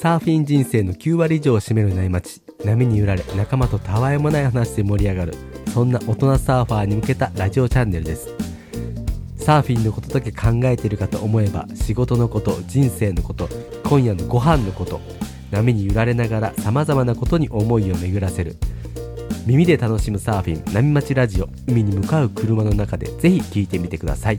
サーフィン人生の9割以上を占める内町。波に揺られ仲間とたわいもない話で盛り上がる。そんな大人サーファーに向けたラジオチャンネルです。サーフィンのことだけ考えているかと思えば仕事のこと人生のこと今夜のご飯のこと波に揺られながらさまざまなことに思いを巡らせる。耳で楽しむサーフィン波町ラジオ海に向かう車の中でぜひ聴いてみてください。